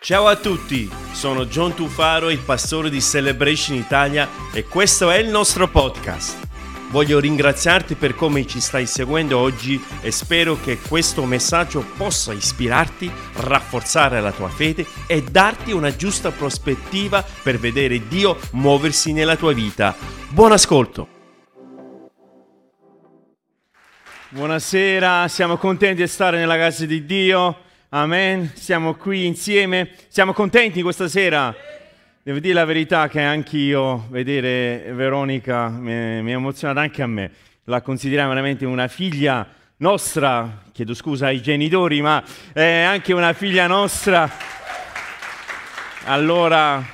Ciao a tutti, sono John Tufaro, il pastore di Celebration Italia e questo è il nostro podcast. Voglio ringraziarti per come ci stai seguendo oggi e spero che questo messaggio possa ispirarti, rafforzare la tua fede e darti una giusta prospettiva per vedere Dio muoversi nella tua vita. Buon ascolto! Buonasera, siamo contenti di stare nella casa di Dio. Amen. Siamo qui insieme. Siamo contenti questa sera. Devo dire la verità che anch'io vedere Veronica mi, ha emozionato anche a me. La consideriamo veramente una figlia nostra. Chiedo scusa ai genitori, ma è anche una figlia nostra. Allora,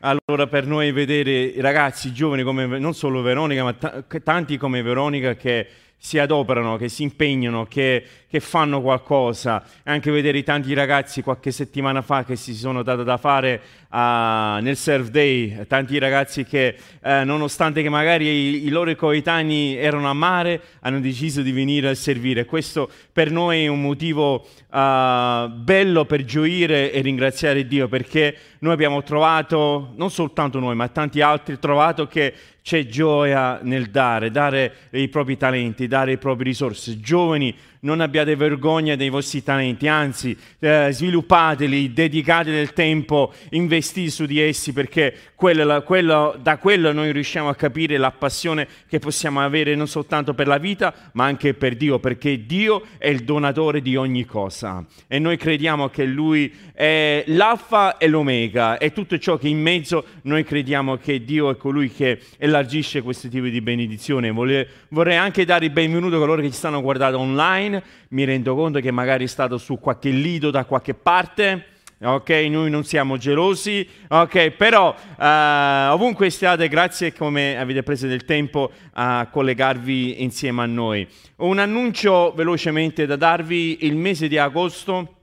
allora per noi vedere ragazzi giovani come non solo Veronica, ma t- tanti come Veronica che si adoperano, che si impegnano, che, che, fanno qualcosa. Anche vedere i tanti ragazzi qualche settimana fa che si sono dati da fare uh, nel Serve Day, tanti ragazzi che uh, nonostante che magari i, i, loro coetanei erano a mare, hanno deciso di venire a servire. Questo per noi è un motivo uh, bello per gioire e ringraziare Dio perché noi abbiamo trovato, non soltanto noi, ma tanti altri, trovato che c'è gioia nel dare, dare i propri talenti, dare le proprie risorse. Giovani, non abbiate vergogna dei vostri talenti, anzi eh, sviluppateli, dedicate del tempo, investite su di essi perché quello, quello, da quello noi riusciamo a capire la passione che possiamo avere non soltanto per la vita ma anche per Dio, perché Dio è il donatore di ogni cosa e noi crediamo che Lui è l'alfa e l'omega e tutto ciò che in mezzo noi crediamo che Dio è colui che elargisce questo tipo di benedizione. Vorrei, vorrei anche dare il benvenuto a coloro che ci stanno guardando online mi rendo conto che magari è stato su qualche lido da qualche parte. Ok, noi non siamo gelosi, ok, però uh, ovunque stiate, grazie come avete preso del tempo a collegarvi insieme a noi. Un annuncio velocemente da darvi, il mese di agosto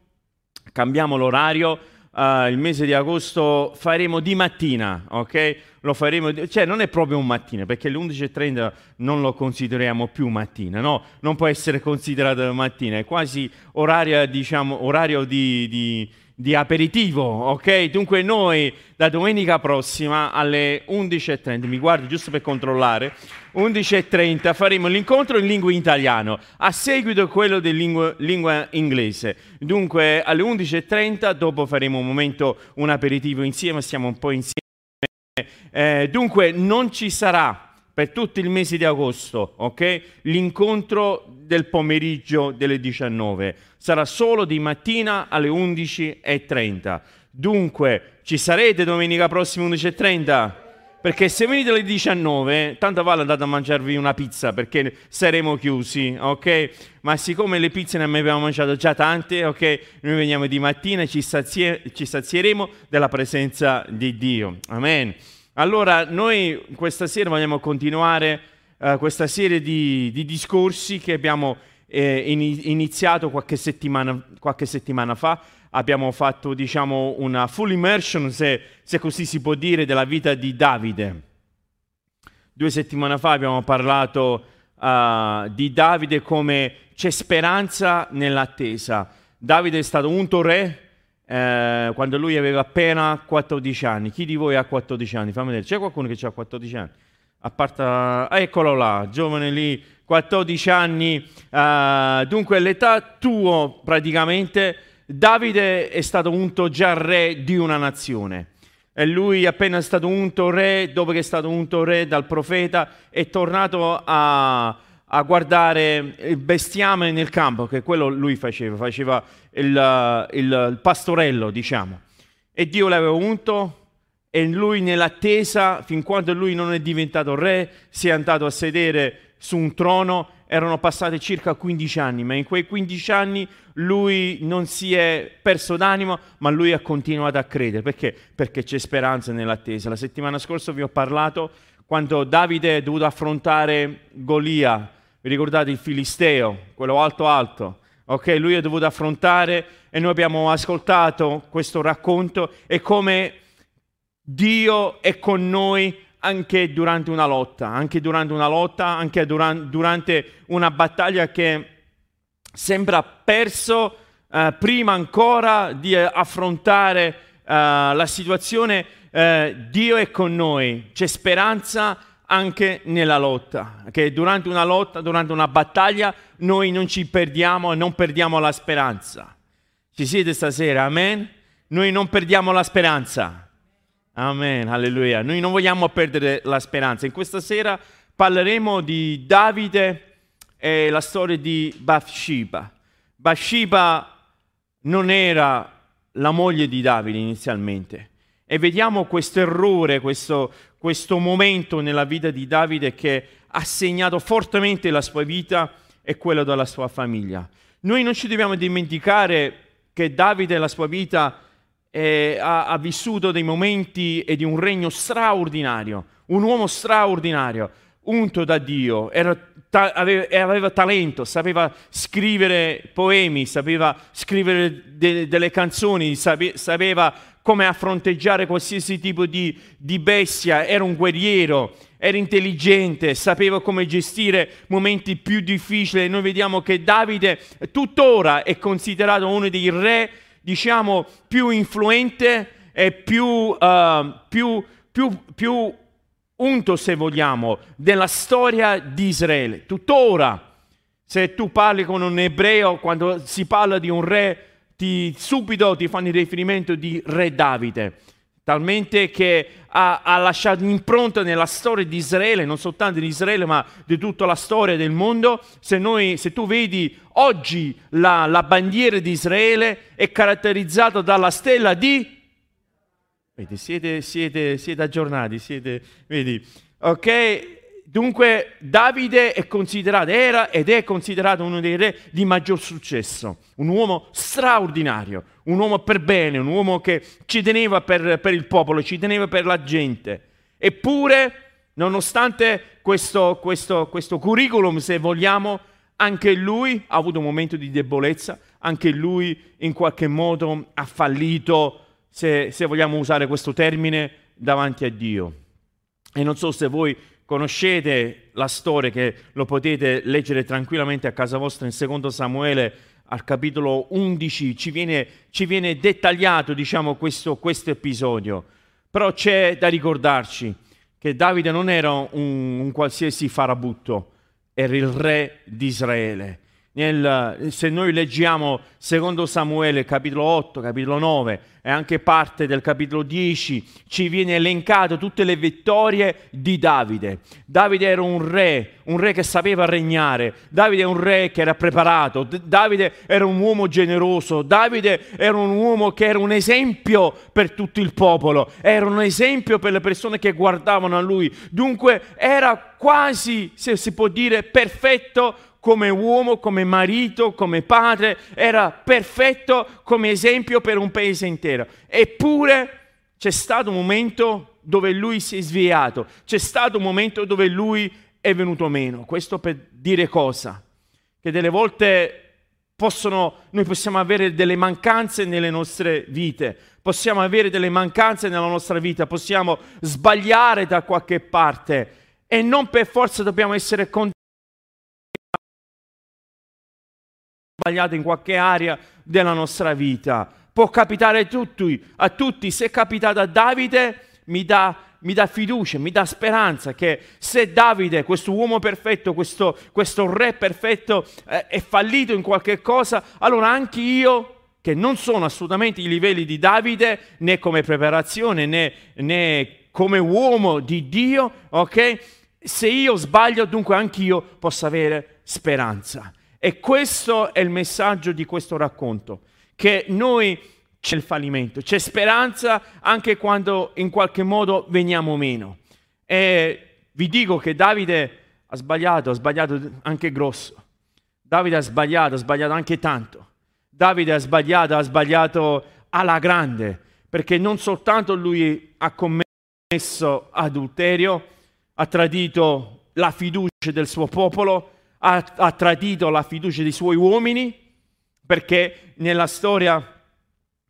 cambiamo l'orario, uh, il mese di agosto faremo di mattina, ok? Lo faremo, cioè non è proprio un mattina, perché le 11.30 non lo consideriamo più mattina, no? Non può essere considerato mattina, è quasi orario, diciamo, orario di, di, di aperitivo, ok? Dunque noi da domenica prossima alle 11.30, mi guardo giusto per controllare, 11.30 faremo l'incontro in lingua italiana, a seguito quello di lingua, lingua inglese. Dunque alle 11.30 dopo faremo un momento, un aperitivo insieme, stiamo un po' insieme. Eh, dunque non ci sarà per tutto il mese di agosto, ok? L'incontro del pomeriggio delle 19 sarà solo di mattina alle 11.30. Dunque, ci sarete domenica prossima 11.30? Perché se venite alle 19, tanto vale andate a mangiarvi una pizza perché saremo chiusi, ok? Ma siccome le pizze ne abbiamo mangiato già tante, ok? Noi veniamo di mattina e ci, sazie- ci sazieremo della presenza di Dio. Amen. Allora, noi questa sera vogliamo continuare uh, questa serie di, di, discorsi che abbiamo eh, iniziato qualche settimana, qualche settimana fa abbiamo fatto diciamo, una full immersion, se, se, così si può dire, della vita di Davide. Due settimane fa abbiamo parlato uh, di Davide come c'è speranza nell'attesa. Davide è stato unto re eh, quando lui aveva appena 14 anni. Chi di voi ha 14 anni? Fammi vedere, c'è qualcuno che ha 14 anni? A parte, ah, eccolo là, giovane lì, 14 anni. Uh, dunque, l'età tua praticamente Davide è stato unto già re di una nazione. E lui, appena è stato unto re, dopo che è stato unto re dal profeta, è tornato a, a guardare il bestiame nel campo, che quello lui faceva, faceva il, il, il pastorello, diciamo. E Dio l'aveva unto e lui nell'attesa, fin quando lui non è diventato re, si è andato a sedere su un trono erano passati circa 15 anni, ma in quei 15 anni lui non si è perso d'animo, ma lui ha continuato a credere. Perché? Perché c'è speranza nell'attesa. La settimana scorsa vi ho parlato quando Davide è dovuto affrontare Golia, vi ricordate il Filisteo, quello alto alto? Ok, lui ha dovuto affrontare e noi abbiamo ascoltato questo racconto e come Dio è con noi anche durante una lotta, anche durante una lotta, anche durante una battaglia che sembra perso, uh, prima ancora di affrontare uh, la situazione, uh, Dio è con noi, c'è speranza anche nella lotta, che durante una lotta, durante una battaglia, noi non ci perdiamo e non perdiamo la speranza. Ci siete stasera, amen? Noi non perdiamo la speranza. Amen, alleluia. Noi non vogliamo perdere la speranza. In questa sera parleremo di Davide e la storia di Bathsheba. Bathsheba non era la moglie di Davide inizialmente. E vediamo questo errore, questo, questo momento nella vita di Davide che ha segnato fortemente la sua vita e quella della sua famiglia. Noi non ci dobbiamo dimenticare che Davide e la sua vita eh, ha, ha, vissuto dei momenti e di un regno straordinario, un uomo straordinario, unto da Dio, ta- aveva, aveva, talento, sapeva scrivere poemi, sapeva scrivere de- delle canzoni, sape- sapeva come affronteggiare qualsiasi tipo di, di bestia, era un guerriero, era intelligente, sapeva come gestire momenti più difficili. Noi vediamo che Davide tuttora è considerato uno dei re diciamo, più influente e più, uh, più, più, più unto, se vogliamo, della storia di Israele. Tuttora, se tu parli con un ebreo, quando si parla di un re, ti, subito ti fanno il riferimento di re Davide talmente che ha, ha, lasciato impronta nella storia di Israele, non soltanto di Israele, ma di tutta la storia del mondo. Se, noi, se tu vedi oggi la, la, bandiera di Israele è caratterizzata dalla stella di... Vedi, siete, siete, siete aggiornati, siete, vedi, ok? Dunque Davide è considerato, era ed è considerato uno dei re di maggior successo, un uomo straordinario, un uomo per bene, un uomo che ci teneva per, per il popolo, ci teneva per la gente. Eppure, nonostante questo, questo, questo curriculum, se vogliamo, anche lui ha avuto un momento di debolezza, anche lui in qualche modo ha fallito, se, se vogliamo usare questo termine, davanti a Dio. E non so se voi Conoscete la storia che lo potete leggere tranquillamente a casa vostra in secondo Samuele al capitolo 11, ci viene, ci viene dettagliato diciamo, questo, questo, episodio. Però c'è da ricordarci che Davide non era un, un qualsiasi farabutto, era il re di Israele nel, se noi leggiamo secondo Samuele capitolo 8, capitolo 9 e anche parte del capitolo 10, ci viene elencato tutte le vittorie di Davide. Davide era un re, un re che sapeva regnare, Davide è un re che era preparato, Davide era un uomo generoso, Davide era un uomo che era un esempio per tutto il popolo, era un esempio per le persone che guardavano a lui. Dunque era quasi, se si può dire, perfetto come uomo, come marito, come padre, era perfetto come esempio per un paese intero. Eppure c'è stato un momento dove lui si è sviato, c'è stato un momento dove lui è venuto meno. Questo per dire cosa? Che delle volte possono, noi possiamo avere delle mancanze nelle nostre vite, possiamo avere delle mancanze nella nostra vita, possiamo sbagliare da qualche parte e non per forza dobbiamo essere contenti sbagliato in qualche area della nostra vita. Può capitare a tutti, a tutti. se è capitato a Davide, mi dà, mi dà fiducia, mi dà speranza che se Davide, questo uomo perfetto, questo, questo re perfetto, eh, è fallito in qualche cosa, allora anche io che non sono assolutamente i livelli di Davide, né come preparazione, né, né come uomo di Dio, ok? Se io sbaglio, dunque anch'io posso avere speranza. E questo è il messaggio di questo racconto, che noi c'è il fallimento, c'è speranza anche quando in qualche modo veniamo meno. E vi dico che Davide ha sbagliato, ha sbagliato anche grosso. Davide ha sbagliato, ha sbagliato anche tanto. Davide ha sbagliato, ha sbagliato alla grande, perché non soltanto lui ha commesso adulterio, ha tradito la fiducia del suo popolo, ha, ha tradito la fiducia dei suoi uomini, perché nella storia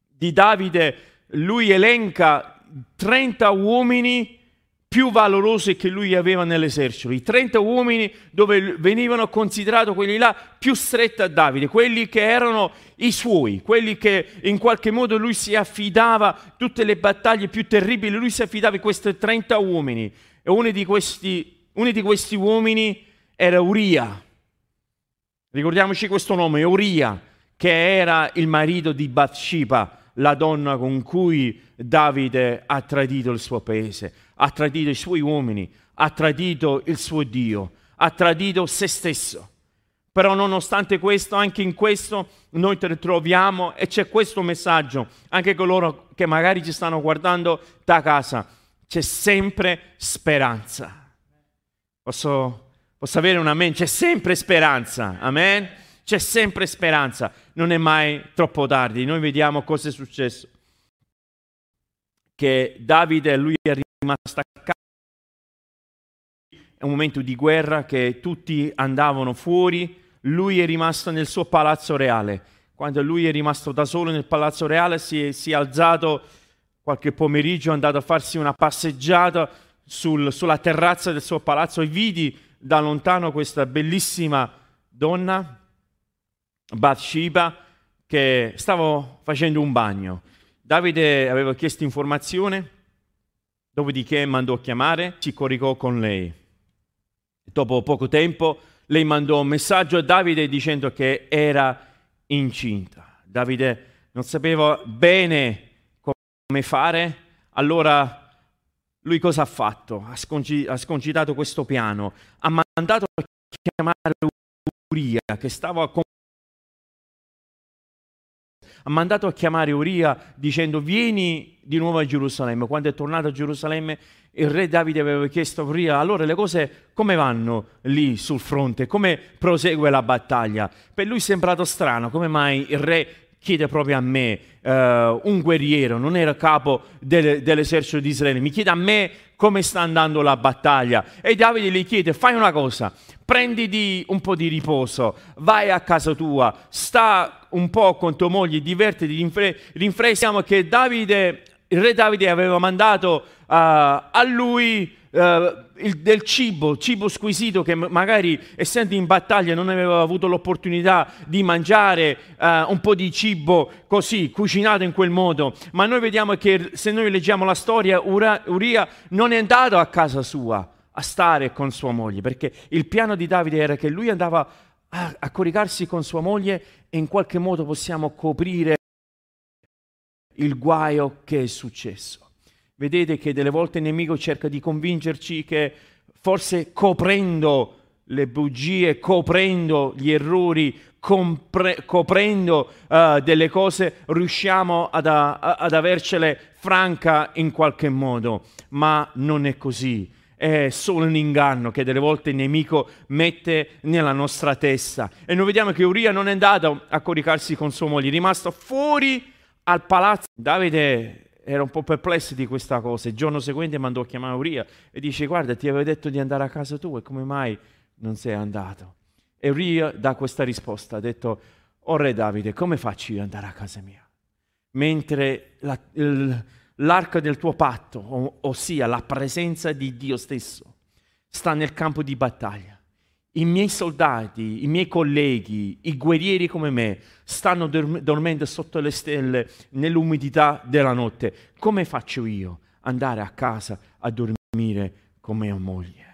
di Davide lui elenca 30 uomini più valorosi che lui aveva nell'esercito, i 30 uomini dove venivano considerati quelli là più stretti a Davide, quelli che erano i suoi, quelli che in qualche modo lui si affidava, tutte le battaglie più terribili, lui si affidava a questi 30 uomini. E uno di questi, uno di questi uomini era Uria. Ricordiamoci questo nome, Uria, che era il marito di Bathsheba, la donna con cui Davide ha tradito il suo paese ha tradito i suoi uomini, ha tradito il suo Dio, ha tradito se stesso. Però nonostante questo, anche in questo noi troviamo e c'è questo messaggio, anche coloro che magari ci stanno guardando da casa, c'è sempre speranza. Posso, posso avere un amen? C'è sempre speranza, amen? C'è sempre speranza, non è mai troppo tardi. Noi vediamo cosa è successo. Che Davide, lui è rimasta a casa. È un momento di guerra che tutti andavano fuori, lui è rimasto nel suo palazzo reale. Quando lui è rimasto da solo nel palazzo reale si è, si è alzato qualche pomeriggio, è andato a farsi una passeggiata sul, sulla terrazza del suo palazzo e vidi da lontano questa bellissima donna, Bathsheba, che stava facendo un bagno. Davide aveva chiesto informazione Dopodiché mandò a chiamare, si coricò con lei. Dopo poco tempo lei mandò un messaggio a Davide dicendo che era incinta. Davide non sapeva bene come fare, allora lui cosa ha fatto? Ha, sconci- ha sconcitato questo piano, ha mandato a chiamare Uria che stava con ha mandato a chiamare Uria dicendo vieni di nuovo a Gerusalemme. Quando è tornato a Gerusalemme il re Davide aveva chiesto a Uria allora le cose come vanno lì sul fronte, come prosegue la battaglia. Per lui è sembrato strano, come mai il re chiede proprio a me, uh, un guerriero, non era capo del, dell'esercito di Israele, mi chiede a me come sta andando la battaglia. E Davide gli chiede, fai una cosa, prenditi un po' di riposo, vai a casa tua, sta un po' con tua moglie, divertiti, rinfre- rinfreschiamo che Davide, il re Davide aveva mandato uh, a lui uh, il, del cibo, cibo squisito che magari essendo in battaglia non aveva avuto l'opportunità di mangiare uh, un po' di cibo così, cucinato in quel modo. Ma noi vediamo che se noi leggiamo la storia, Ura, Uria non è andato a casa sua a stare con sua moglie, perché il piano di Davide era che lui andava a, a coricarsi con sua moglie e in qualche modo possiamo coprire il guaio che è successo. Vedete che delle volte il nemico cerca di convincerci che forse coprendo le bugie, coprendo gli errori, compre- coprendo uh, delle cose, riusciamo ad, a, ad avercele franca in qualche modo, ma non è così è solo un inganno che delle volte il nemico mette nella nostra testa. E noi vediamo che Uria non è andato a coricarsi con sua moglie, è rimasto fuori al palazzo. Davide era un po' perplesso di questa cosa. Il giorno seguente mandò a chiamare Uria e dice: Guarda, ti avevo detto di andare a casa tua e come mai non sei andato? E Uria dà questa risposta: ha detto: Oh re Davide, come faccio io ad andare a casa mia? Mentre la, il, l'arca del tuo patto, ossia la presenza di Dio stesso, sta nel campo di battaglia i miei soldati, i miei colleghi, i guerrieri come me, stanno dormendo sotto le stelle nell'umidità della notte. Come faccio io andare a casa a dormire con mia moglie?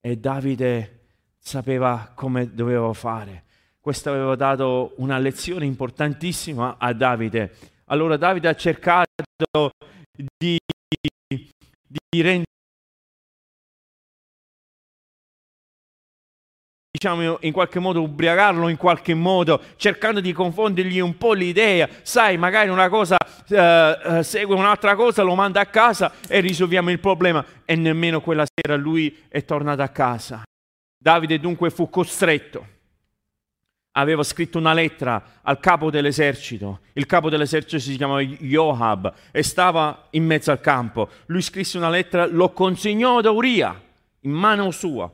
E Davide sapeva come doveva fare. Questo aveva dato una lezione importantissima a Davide. Allora Davide ha cercato di, di rendere diciamo in qualche modo ubriacarlo in qualche modo cercando di confondergli un po' l'idea. Sai magari una cosa uh, segue un'altra cosa lo manda a casa e risolviamo il problema. E nemmeno quella sera lui è tornato a casa. Davide dunque fu costretto. Aveva scritto una lettera al capo dell'esercito. Il capo dell'esercito si chiamava Joab e stava in mezzo al campo. Lui scrisse una lettera lo consegnò ad Uria in mano sua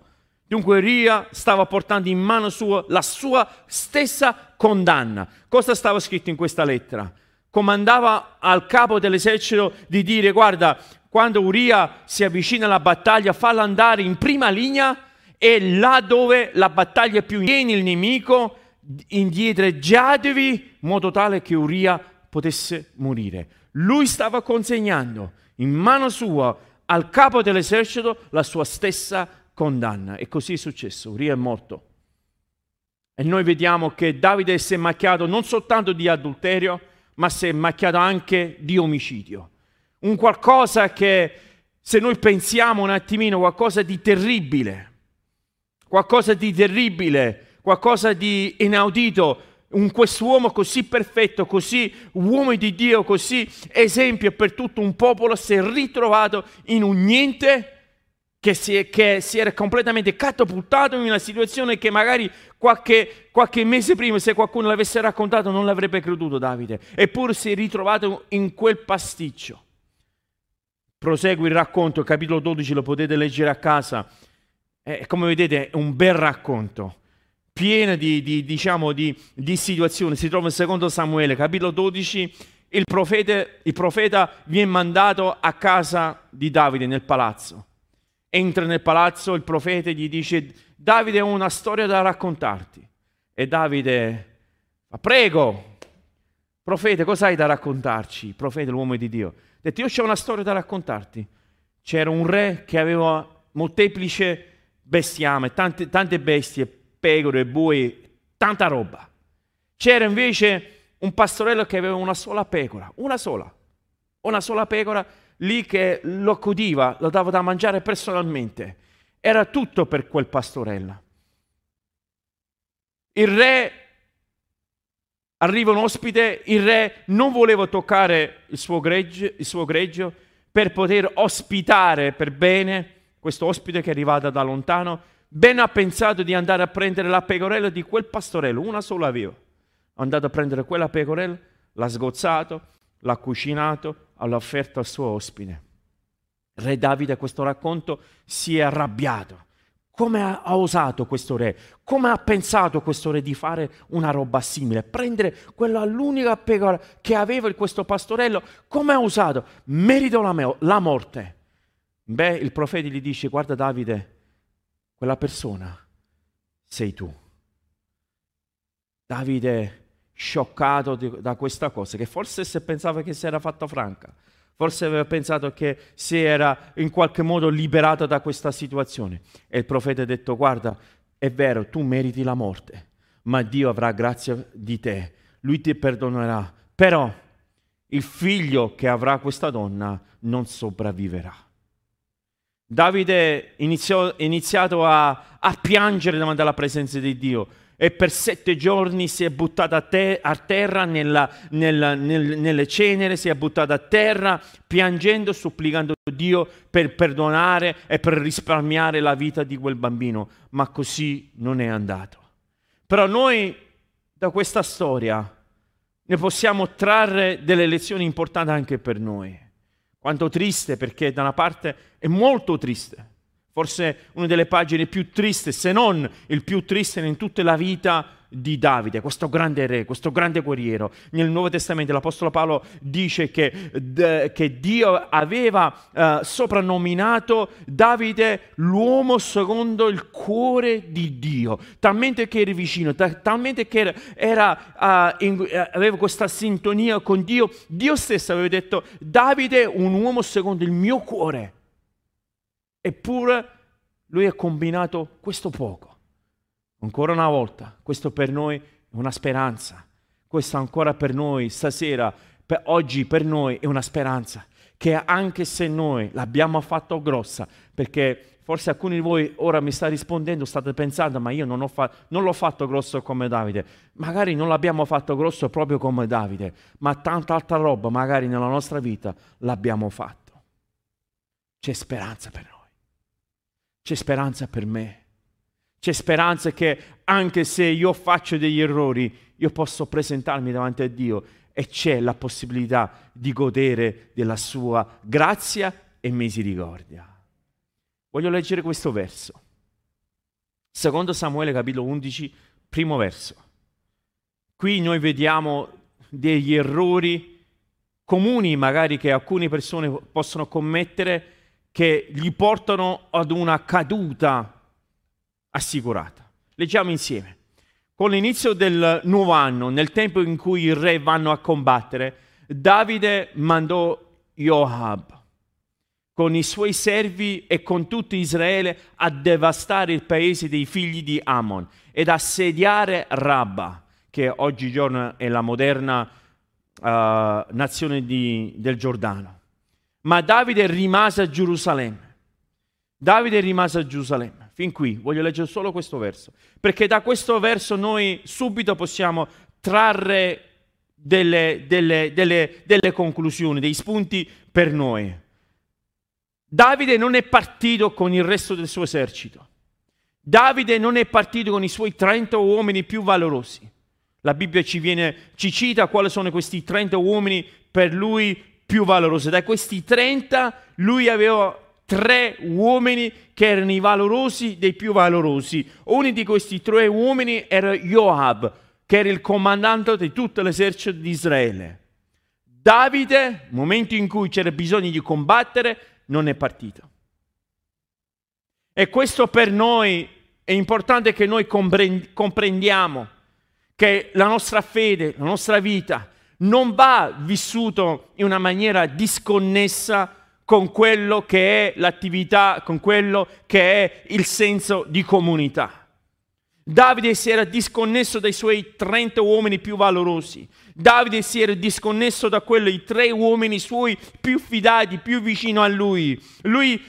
Dunque Ria stava portando in mano sua la sua stessa condanna. Cosa stava scritto in questa lettera? Comandava al capo dell'esercito di dire guarda, quando Uria si avvicina alla battaglia, fallo andare in prima linea e là dove la battaglia è più viene il nemico, indietreggiatevi in modo tale che Uria potesse morire. Lui stava consegnando in mano sua al capo dell'esercito la sua stessa condanna. E così è successo, Uria è morto. E noi vediamo che Davide si è macchiato non soltanto di adulterio, ma si è macchiato anche di omicidio. Un qualcosa che, se noi pensiamo un attimino, qualcosa di terribile, qualcosa di terribile, qualcosa di inaudito, un quest'uomo così perfetto, così uomo di Dio, così esempio per tutto un popolo, si è ritrovato in un niente che si, è, che si era completamente catapultato in una situazione che magari qualche, qualche, mese prima, se qualcuno l'avesse raccontato, non l'avrebbe creduto Davide. Eppure si è ritrovato in quel pasticcio. Prosegue il racconto, capitolo 12 lo potete leggere a casa. E come vedete è un bel racconto piena di, di, diciamo, di, di situazioni. Si trova in secondo Samuele, capitolo 12, il profeta, il profeta viene mandato a casa di Davide nel palazzo. Entra nel palazzo, il profeta gli dice, Davide ho una storia da raccontarti. E Davide fa, prego, profeta, cos'hai da raccontarci? Profeta, l'uomo di Dio. Ha detto, io ho una storia da raccontarti. C'era un re che aveva molteplice bestiame, tante, tante bestie, pecore, bui, tanta roba. C'era invece un pastorello che aveva una sola pecora, una sola, una sola pecora lì che lo accudiva, lo dava da mangiare personalmente. Era tutto per quel pastorello. Il re, arriva un ospite, il re non voleva toccare il suo greggio, il suo greggio per poter ospitare per bene questo ospite che è arrivato da lontano ben ha pensato di andare a prendere la pecorella di quel pastorello, una sola aveva. È andato a prendere quella pecorella, l'ha sgozzato, l'ha cucinato, l'ha offerto al suo ospite. Re Davide a questo racconto si è arrabbiato. Come ha, ha osato questo re? Come ha pensato questo re di fare una roba simile? Prendere quella l'unica pecora che aveva questo pastorello? Come ha osato? Merito la, me- la morte. Beh, il profeta gli dice, guarda Davide, quella persona sei tu. Davide scioccato da questa cosa, che forse se pensava che si era fatta franca, forse aveva pensato che si era in qualche modo liberato da questa situazione. E il profeta ha detto, guarda, è vero, tu meriti la morte, ma Dio avrà grazia di te, lui ti perdonerà, però il figlio che avrà questa donna non sopravviverà. Davide iniziò, iniziato a, a, piangere davanti alla presenza di Dio e per sette giorni si è buttato a, a terra nella, nella, nel, nelle cenere, si è buttato a terra piangendo, supplicando Dio per perdonare e per risparmiare la vita di quel bambino, ma così non è andato. Però noi da questa storia ne possiamo trarre delle lezioni importanti anche per noi. Quanto triste perché da una parte è molto triste, forse una delle pagine più triste, se non il più triste in tutta la vita di Davide, questo grande re, questo grande guerriero. Nel Nuovo Testamento l'Apostolo Paolo dice che, d- che Dio aveva uh, soprannominato Davide l'uomo secondo il cuore di Dio, talmente che era vicino, t- talmente che era, uh, in, uh, aveva questa sintonia con Dio. Dio stesso aveva detto Davide un uomo secondo il mio cuore. Eppure lui ha combinato questo poco Ancora una volta, questo per noi è una speranza. Questo ancora per noi stasera, per oggi per noi è una speranza. Che anche se noi l'abbiamo fatto grossa, perché forse alcuni di voi ora mi sta rispondendo, state pensando, ma io non, fa- non l'ho fatto grosso come Davide. Magari non l'abbiamo fatto grosso proprio come Davide, ma tanta altra roba magari nella nostra vita l'abbiamo fatto. C'è speranza per noi. C'è speranza per me. C'è speranza che anche se io faccio degli errori, io posso presentarmi davanti a Dio e c'è la possibilità di godere della sua grazia e misericordia. Voglio leggere questo verso. Secondo Samuele capitolo 11, primo verso. Qui noi vediamo degli errori comuni magari che alcune persone possono commettere che gli portano ad una caduta assicurata. Leggiamo insieme. Con l'inizio del nuovo anno, nel tempo in cui i re vanno a combattere, Davide mandò Joab con i suoi servi e con tutto Israele a devastare il paese dei figli di Ammon ed assediare Rabba, che oggigiorno è la moderna uh, nazione di, del Giordano. Ma Davide rimase a Gerusalemme. Davide rimase a Gerusalemme. Fin qui voglio leggere solo questo verso, perché da questo verso noi subito possiamo trarre delle, delle, delle, delle conclusioni, dei spunti per noi. Davide non è partito con il resto del suo esercito. Davide non è partito con i suoi 30 uomini più valorosi. La Bibbia ci, viene, ci cita quali sono questi 30 uomini per lui più valorosi. Da questi 30 lui aveva tre uomini che erano i valorosi dei più valorosi. Uno di questi tre uomini era Joab, che era il comandante di tutto l'esercito di Israele. Davide, momento in cui c'era bisogno di combattere, non è partito. E questo per noi è importante che noi comprendiamo che la nostra fede, la nostra vita non va vissuto in una maniera disconnessa con quello che è l'attività, con quello che è il senso di comunità. Davide si era disconnesso dai suoi 30 uomini più valorosi. Davide si era disconnesso da quei tre uomini suoi più fidati, più vicino a lui. Lui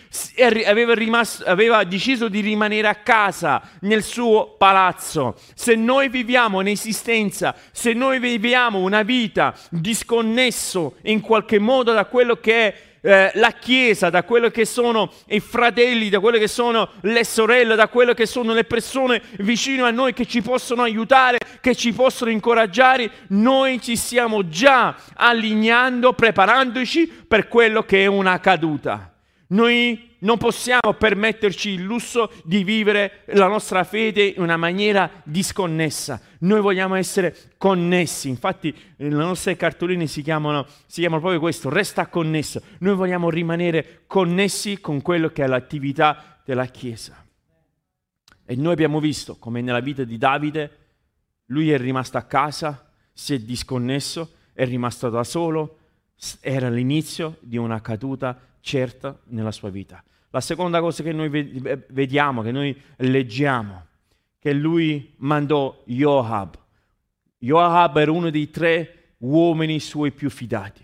aveva, rimasto, aveva deciso di rimanere a casa nel suo palazzo. Se noi viviamo un'esistenza, se noi viviamo una vita disconnesso in qualche modo da quello che è eh, la Chiesa, da quello che sono i fratelli, da quello che sono le sorelle, da quello che sono le persone vicino a noi che ci possono aiutare, che ci possono incoraggiare, noi ci stiamo già allineando, preparandoci per quello che è una caduta. Noi non possiamo permetterci il lusso di vivere la nostra fede in una maniera disconnessa. Noi vogliamo essere connessi. Infatti le nostre cartoline si chiamano, si chiamano proprio questo, resta connesso. Noi vogliamo rimanere connessi con quello che è l'attività della Chiesa. E noi abbiamo visto come nella vita di Davide, lui è rimasto a casa, si è disconnesso, è rimasto da solo, era l'inizio di una caduta certa nella sua vita. La seconda cosa che noi vediamo, che noi leggiamo, che lui mandò Joab. Joab era uno dei tre uomini suoi più fidati.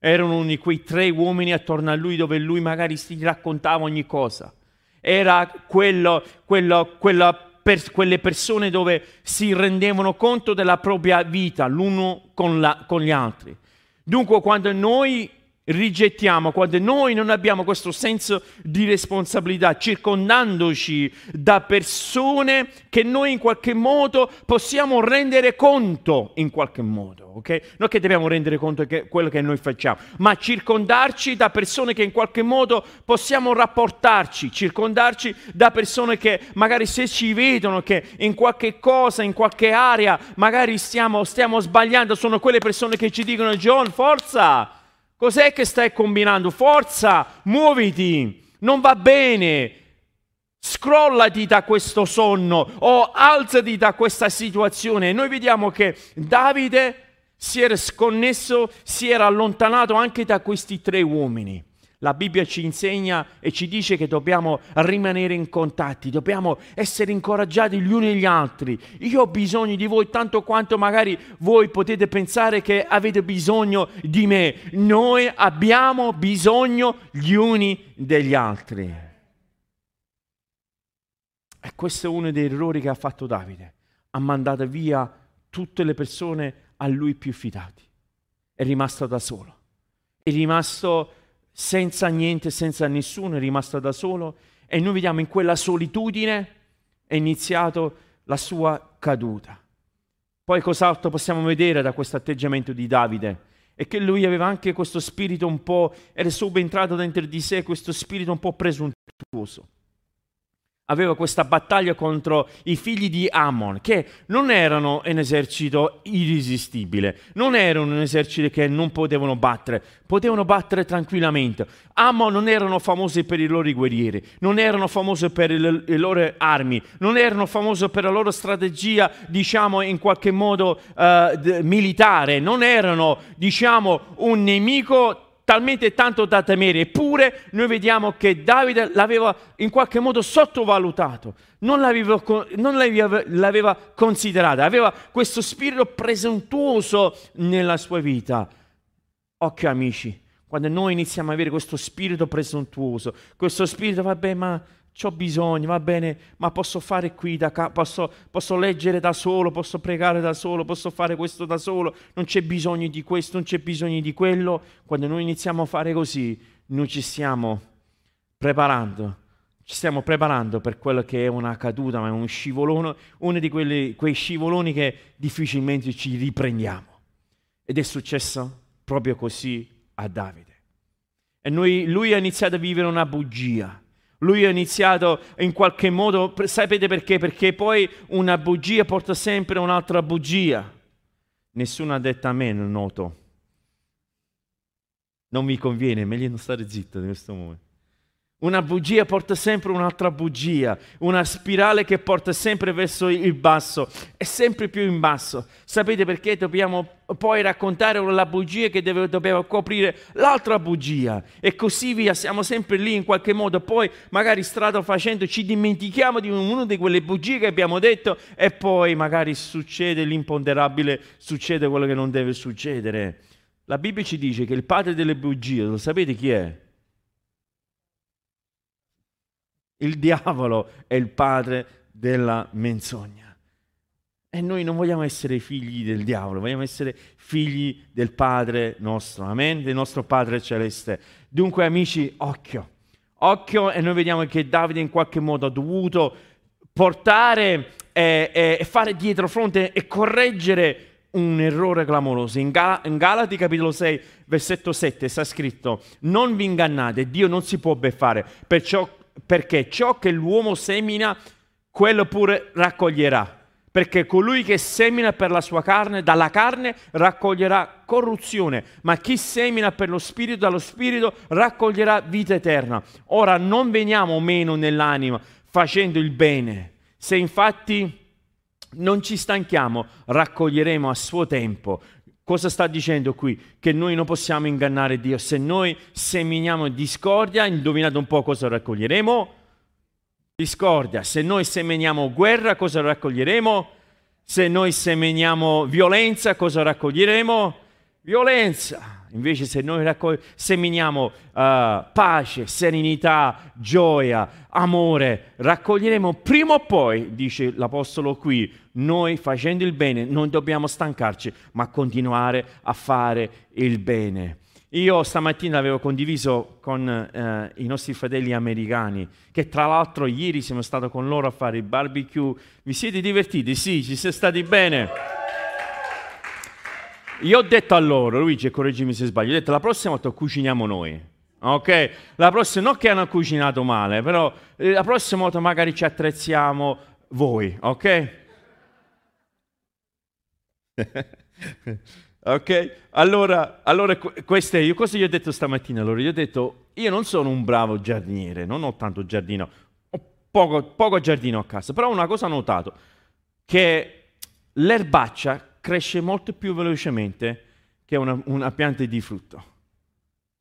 Erano uno di quei tre uomini attorno a lui dove lui magari si raccontava ogni cosa. Era quello, quello, quella per quelle persone dove si rendevano conto della propria vita l'uno con, la, con gli altri. Dunque, quando noi rigettiamo, quando noi non abbiamo questo senso di responsabilità, circondandoci da persone che noi in qualche modo possiamo rendere conto, in qualche modo, ok? Non che dobbiamo rendere conto di quello che noi facciamo, ma circondarci da persone che in qualche modo possiamo rapportarci, circondarci da persone che magari se ci vedono che in qualche cosa, in qualche area, magari stiamo, stiamo sbagliando, sono quelle persone che ci dicono John, forza! Cos'è che stai combinando? Forza, muoviti, non va bene. Scrollati da questo sonno o alzati da questa situazione. Noi vediamo che Davide si era sconnesso, si era allontanato anche da questi tre uomini. La Bibbia ci insegna e ci dice che dobbiamo rimanere in contatti, dobbiamo essere incoraggiati gli uni gli altri. Io ho bisogno di voi tanto quanto magari voi potete pensare che avete bisogno di me. Noi abbiamo bisogno gli uni degli altri. E questo è uno degli errori che ha fatto Davide. Ha mandato via tutte le persone a lui più fidati. È rimasto da solo. È rimasto senza niente, senza nessuno, è rimasto da solo e noi vediamo in quella solitudine è iniziato la sua caduta. Poi cos'altro possiamo vedere da questo atteggiamento di Davide? È che lui aveva anche questo spirito un po', era subentrato dentro di sé questo spirito un po' presuntuoso. Aveva questa battaglia contro i figli di Ammon, che non erano un esercito irresistibile, non erano un esercito che non potevano battere, potevano battere tranquillamente. Ammon non erano famosi per i loro guerrieri, non erano famosi per le, le loro armi, non erano famosi per la loro strategia, diciamo, in qualche modo uh, militare, non erano, diciamo, un nemico talmente tanto da temere, eppure noi vediamo che Davide l'aveva in qualche modo sottovalutato, non l'aveva, non l'aveva, considerata, aveva questo spirito presuntuoso nella sua vita. Occhio amici, quando noi iniziamo ad avere questo spirito presuntuoso, questo spirito, vabbè, ma ho bisogno, va bene, ma posso fare qui da capo, posso, posso, leggere da solo, posso pregare da solo, posso fare questo da solo, non c'è bisogno di questo, non c'è bisogno di quello. Quando noi iniziamo a fare così, noi ci stiamo preparando, ci stiamo preparando per quello che è una caduta, ma è un scivolone, uno di quelli, quei scivoloni che difficilmente ci riprendiamo. Ed è successo proprio così a Davide. E noi, lui ha iniziato a vivere una bugia lui ha iniziato in qualche modo, sapete perché? Perché poi una bugia porta sempre un'altra bugia. Nessuno ha detto a me, noto. Non mi conviene, meglio non stare zitto in questo momento. Una bugia porta sempre un'altra bugia, una spirale che porta sempre verso il basso e sempre più in basso. Sapete perché dobbiamo poi raccontare la bugia che deve, dobbiamo coprire l'altra bugia e così via, siamo sempre lì in qualche modo, poi magari strada facendo ci dimentichiamo di una di quelle bugie che abbiamo detto e poi magari succede l'imponderabile, succede quello che non deve succedere. La Bibbia ci dice che il padre delle bugie, lo sapete chi è? Il diavolo è il padre della menzogna. E noi non vogliamo essere figli del diavolo, vogliamo essere figli del Padre nostro, amen, del nostro Padre celeste. Dunque amici, occhio, occhio e noi vediamo che Davide in qualche modo ha dovuto portare e, e, e fare dietro fronte e correggere un errore clamoroso. In, Gal- in, Galati capitolo 6, versetto 7 sta scritto, non vi ingannate, Dio non si può beffare, perciò perché ciò che l'uomo semina, quello pure raccoglierà. Perché colui che semina per la sua carne, dalla carne raccoglierà corruzione, ma chi semina per lo spirito, dallo spirito raccoglierà vita eterna. Ora non veniamo meno nell'anima facendo il bene. Se infatti non ci stanchiamo, raccoglieremo a suo tempo. Cosa sta dicendo qui? Che noi non possiamo ingannare Dio. Se noi seminiamo discordia, indovinate un po' cosa raccoglieremo? Discordia. Se noi seminiamo guerra, cosa raccoglieremo? Se noi seminiamo violenza, cosa raccoglieremo? Violenza. Invece se noi raccog- seminiamo uh, pace, serenità, gioia, amore, raccoglieremo prima o poi, dice l'Apostolo qui, noi facendo il bene non dobbiamo stancarci, ma continuare a fare il bene. Io stamattina avevo condiviso con eh, i nostri fratelli americani, che tra l'altro ieri siamo stati con loro a fare il barbecue. Vi siete divertiti? Sì, ci siete stati bene? Io ho detto a loro, Luigi, correggimi se sbaglio, ho detto la prossima volta cuciniamo noi. Ok? La prossima, non che hanno cucinato male, però eh, la prossima volta magari ci attrezziamo voi, ok? ok? Allora, allora questo io cosa gli ho detto stamattina? Allora, gli ho detto, io non sono un bravo giardiniere, non ho tanto giardino, ho poco, poco giardino a casa, però una cosa ho notato, che l'erbaccia cresce molto più velocemente che una, una pianta di frutto.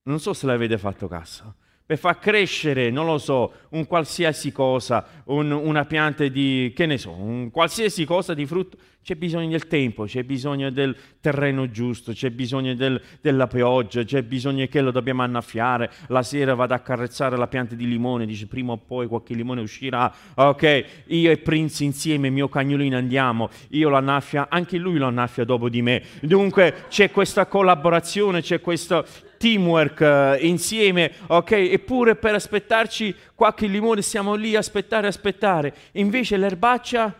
Non so se l'avete fatto caso. Per far crescere, non lo so, un qualsiasi cosa, un, una pianta di, che ne so, un qualsiasi cosa di frutto, c'è bisogno del tempo, c'è bisogno del terreno giusto, c'è bisogno del, della pioggia, c'è bisogno che lo dobbiamo annaffiare. La sera vado a accarezzare la pianta di limone, dice prima o poi qualche limone uscirà. Ok, io e Prince insieme, mio cagnolino andiamo, io lo annaffia, anche lui lo annaffia dopo di me. Dunque c'è questa collaborazione, c'è questo teamwork uh, insieme, ok? Eppure per aspettarci qualche limone stiamo lì a aspettare, aspettare. Invece l'erbaccia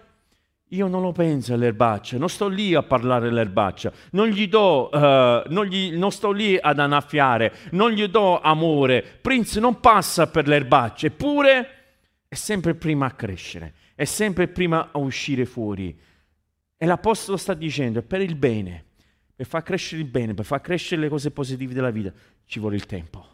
io non lo penso all'erbaccia, non sto lì a parlare all'erbaccia, non gli do, uh, non, gli, non sto lì ad annaffiare, non gli do amore. Prince non passa per l'erbaccia, eppure è sempre prima a crescere, è sempre prima a uscire fuori. E l'Apostolo sta dicendo, è per il bene, per far crescere il bene, per far crescere le cose positive della vita, ci vuole il tempo,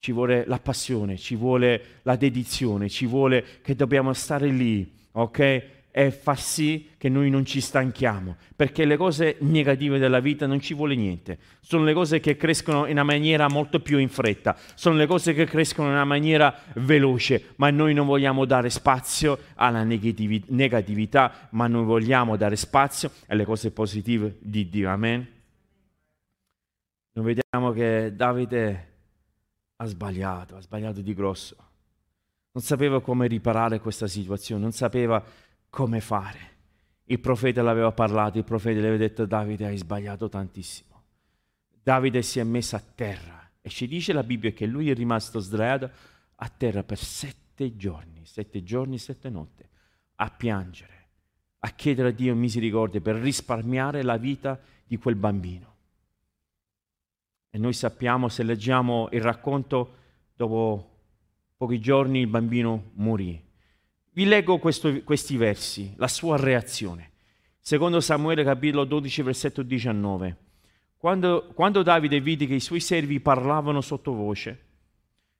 ci vuole la passione, ci vuole la dedizione, ci vuole che dobbiamo stare lì, ok? E fa sì che noi non ci stanchiamo, perché le cose negative della vita non ci vuole niente, sono le cose che crescono in una maniera molto più in fretta, sono le cose che crescono in una maniera veloce, ma noi non vogliamo dare spazio alla negativi- negatività, ma noi vogliamo dare spazio alle cose positive di Dio, amen? Noi vediamo che Davide ha sbagliato, ha sbagliato di grosso, non sapeva come riparare questa situazione, non sapeva come fare. Il profeta l'aveva parlato, il profeta le aveva detto Davide hai sbagliato tantissimo. Davide si è messo a terra e ci dice la Bibbia che lui è rimasto sdraiato a terra per sette giorni, sette giorni, sette notti, a piangere, a chiedere a Dio misericordia per risparmiare la vita di quel bambino. E noi sappiamo, se leggiamo il racconto, dopo pochi giorni il bambino morì. Vi leggo questo, questi versi, la sua reazione. Secondo Samuele capitolo 12, versetto 19. Quando, quando Davide vide che i suoi servi parlavano sottovoce,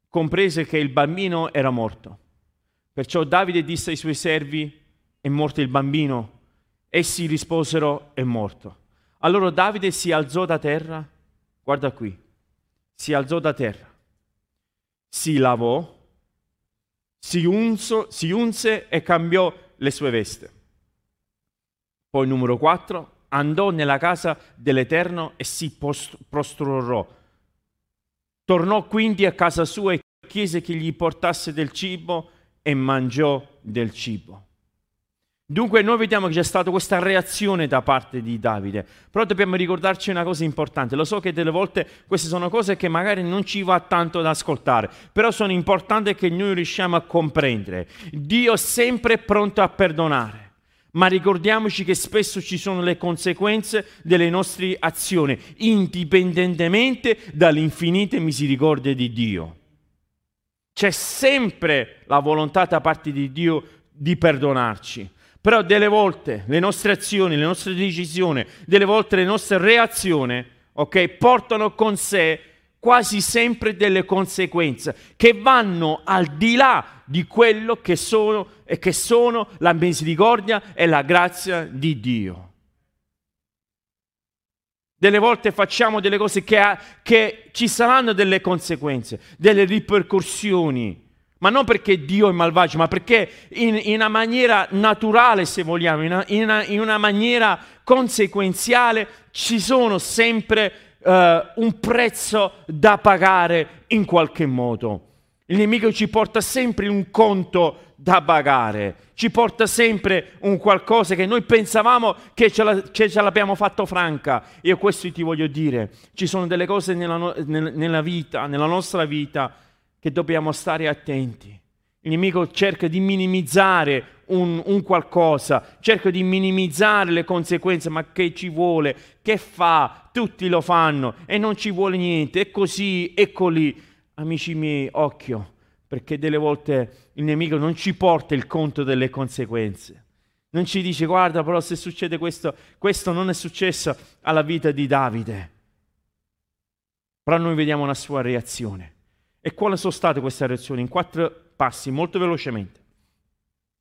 comprese che il bambino era morto. Perciò Davide disse ai suoi servi, è morto il bambino. Essi risposero, è morto. Allora Davide si alzò da terra, guarda qui, si alzò da terra, si lavò, si, unso, si unse e cambiò le sue vesti. Poi numero 4, andò nella casa dell'Eterno e si post- prostrò. Tornò quindi a casa sua e chiese che gli portasse del cibo e mangiò del cibo. Dunque noi vediamo che c'è stata questa reazione da parte di Davide, però dobbiamo ricordarci una cosa importante, lo so che delle volte queste sono cose che magari non ci va tanto ad ascoltare, però sono importanti che noi riusciamo a comprendere. Dio è sempre pronto a perdonare, ma ricordiamoci che spesso ci sono le conseguenze delle nostre azioni, indipendentemente dalle infinite misericordie di Dio. C'è sempre la volontà da parte di Dio di perdonarci però delle volte le nostre azioni, le nostre decisioni, delle volte le nostre reazioni, ok, portano con sé quasi sempre delle conseguenze che vanno al di là di quello che sono e che sono la misericordia e la grazia di Dio. Delle volte facciamo delle cose che, ha, che ci saranno delle conseguenze, delle ripercussioni ma non perché Dio è malvagio, ma perché in, in una maniera naturale, se vogliamo, in una, in una, in una maniera conseguenziale, ci sono sempre uh, un prezzo da pagare in qualche modo. Il nemico ci porta sempre un conto da pagare, ci porta sempre un qualcosa che noi pensavamo che ce, la, che ce l'abbiamo fatto franca. Io questo ti voglio dire, ci sono delle cose nella, nella vita, nella nostra vita, che dobbiamo stare attenti. Il nemico cerca di minimizzare un, un, qualcosa, cerca di minimizzare le conseguenze, ma che ci vuole? Che fa? Tutti lo fanno e non ci vuole niente, è così, ecco lì. Amici miei, occhio, perché delle volte il nemico non ci porta il conto delle conseguenze. Non ci dice, guarda, però se succede questo, questo non è successo alla vita di Davide. Però noi vediamo la sua reazione. E quali sono state queste reazioni? In quattro passi, molto velocemente.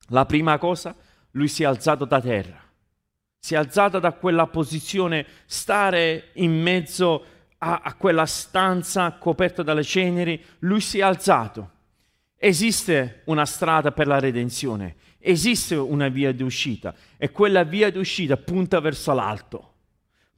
La prima cosa, lui si è alzato da terra, si è alzato da quella posizione, stare in mezzo a, a quella stanza coperta dalle ceneri, lui si è alzato. Esiste una strada per la redenzione, esiste una via di uscita e quella via di uscita punta verso l'alto,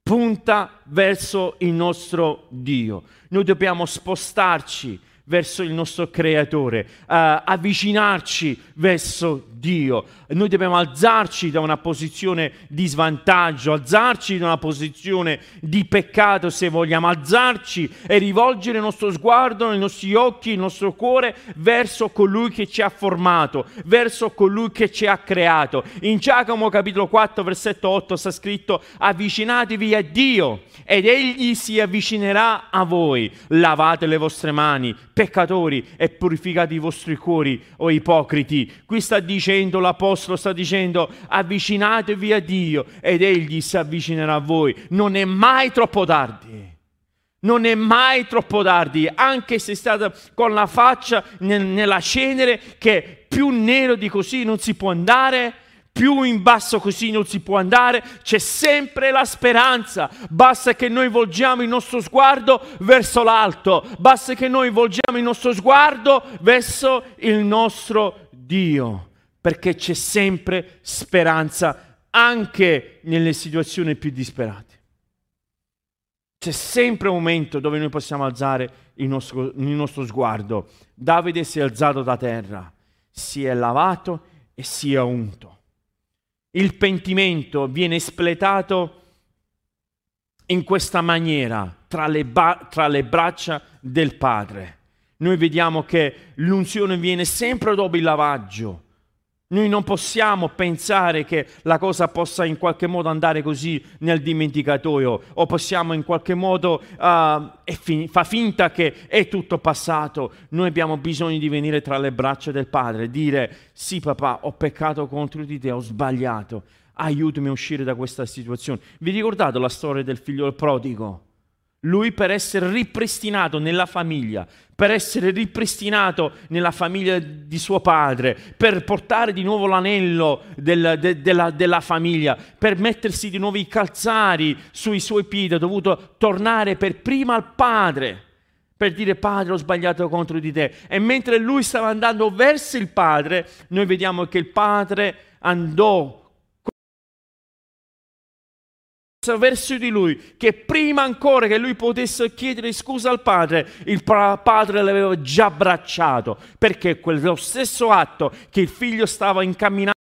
punta verso il nostro Dio. Noi dobbiamo spostarci verso il nostro creatore, uh, avvicinarci verso Dio. Noi dobbiamo alzarci da una posizione di svantaggio, alzarci da una posizione di peccato se vogliamo, alzarci e rivolgere il nostro sguardo, i nostri occhi, il nostro cuore verso colui che ci ha formato, verso colui che ci ha creato. In Giacomo capitolo 4 versetto 8 sta scritto avvicinatevi a Dio ed egli si avvicinerà a voi. Lavate le vostre mani peccatori e purificate i vostri cuori, o ipocriti. Qui sta dicendo l'Apostolo, sta dicendo avvicinatevi a Dio ed Egli si avvicinerà a voi. Non è mai troppo tardi. Non è mai troppo tardi, anche se state con la faccia nella cenere, che più nero di così non si può andare, più in basso così non si può andare, c'è sempre la speranza. Basta che noi volgiamo il nostro sguardo verso l'alto, basta che noi volgiamo il nostro sguardo verso il nostro Dio, perché c'è sempre speranza anche nelle situazioni più disperate. C'è sempre un momento dove noi possiamo alzare il nostro, il nostro sguardo. Davide si è alzato da terra, si è lavato e si è unto il pentimento viene espletato in questa maniera tra le, ba- tra le braccia del Padre. Noi vediamo che l'unzione viene sempre dopo il lavaggio. Noi non possiamo pensare che la cosa possa in qualche modo andare così nel dimenticatoio o possiamo in qualche modo uh, fin- fa finta che è tutto passato. Noi abbiamo bisogno di venire tra le braccia del Padre e dire sì papà ho peccato contro di te, ho sbagliato, aiutami a uscire da questa situazione. Vi ricordate la storia del figlio prodigo? Lui per essere ripristinato nella famiglia, per essere ripristinato nella famiglia di suo padre, per portare di nuovo l'anello del, de, della, della, famiglia, per mettersi di nuovo i calzari sui suoi piedi, ha dovuto tornare per prima al padre, per dire padre ho sbagliato contro di te. E mentre lui stava andando verso il padre, noi vediamo che il padre andò verso di lui, che prima ancora che lui potesse chiedere scusa al padre, il padre l'aveva già abbracciato, perché quello stesso atto che il figlio stava incamminando,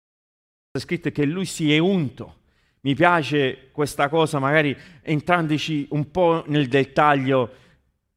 è scritto che lui si è unto. Mi piace questa cosa, magari entrandoci un po' nel dettaglio,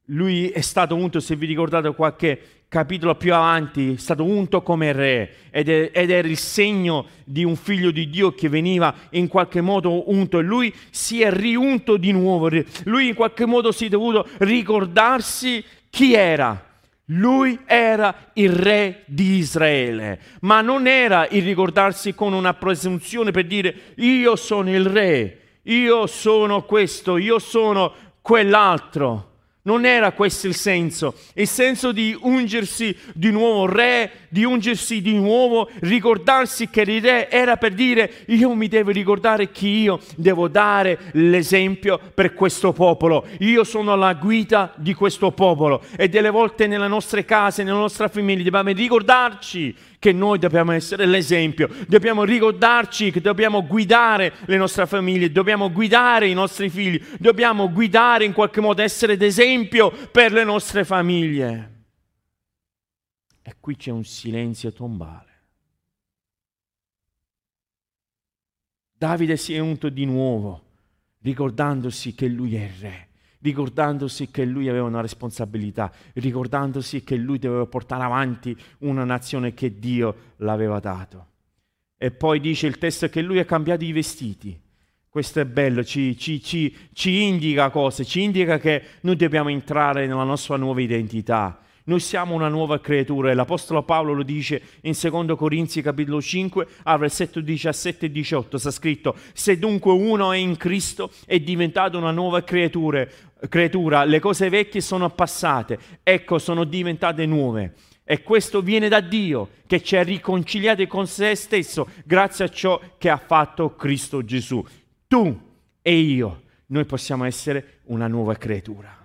lui è stato unto, se vi ricordate qualche capitolo più avanti, è stato unto come re ed, è, ed, era il segno di un figlio di Dio che veniva in qualche modo unto e lui si è riunto di nuovo, lui in qualche modo si è dovuto ricordarsi chi era. Lui era il re di Israele, ma non era il ricordarsi con una presunzione per dire io sono il re, io sono questo, io sono quell'altro. Non era questo il senso, il senso di ungersi di nuovo re, di ungersi di nuovo, ricordarsi che il re era per dire io mi devo ricordare che io devo dare l'esempio per questo popolo, io sono la guida di questo popolo. E delle volte nelle nostre case, nella nostra famiglia dobbiamo ricordarci che noi dobbiamo essere l'esempio, dobbiamo ricordarci che dobbiamo guidare le nostre famiglie, dobbiamo guidare i nostri figli, dobbiamo guidare in qualche modo, essere d'esempio per le nostre famiglie. E qui c'è un silenzio tombale. Davide si è unto di nuovo, ricordandosi che lui è il re ricordandosi che lui aveva una responsabilità, ricordandosi che lui doveva portare avanti una nazione che Dio l'aveva dato. E poi dice il testo che lui ha cambiato i vestiti. Questo è bello, ci, ci, ci, ci indica cose, ci indica che noi dobbiamo entrare nella nostra nuova identità noi siamo una nuova creatura e l'Apostolo Paolo lo dice in 2 Corinzi capitolo 5 al versetto 17 e 18. Sta scritto, se dunque uno è in Cristo è diventato una nuova creatura, creatura, le cose vecchie sono passate, ecco sono diventate nuove. E questo viene da Dio che ci ha riconciliati con se stesso grazie a ciò che ha fatto Cristo Gesù. Tu e io, noi possiamo essere una nuova creatura.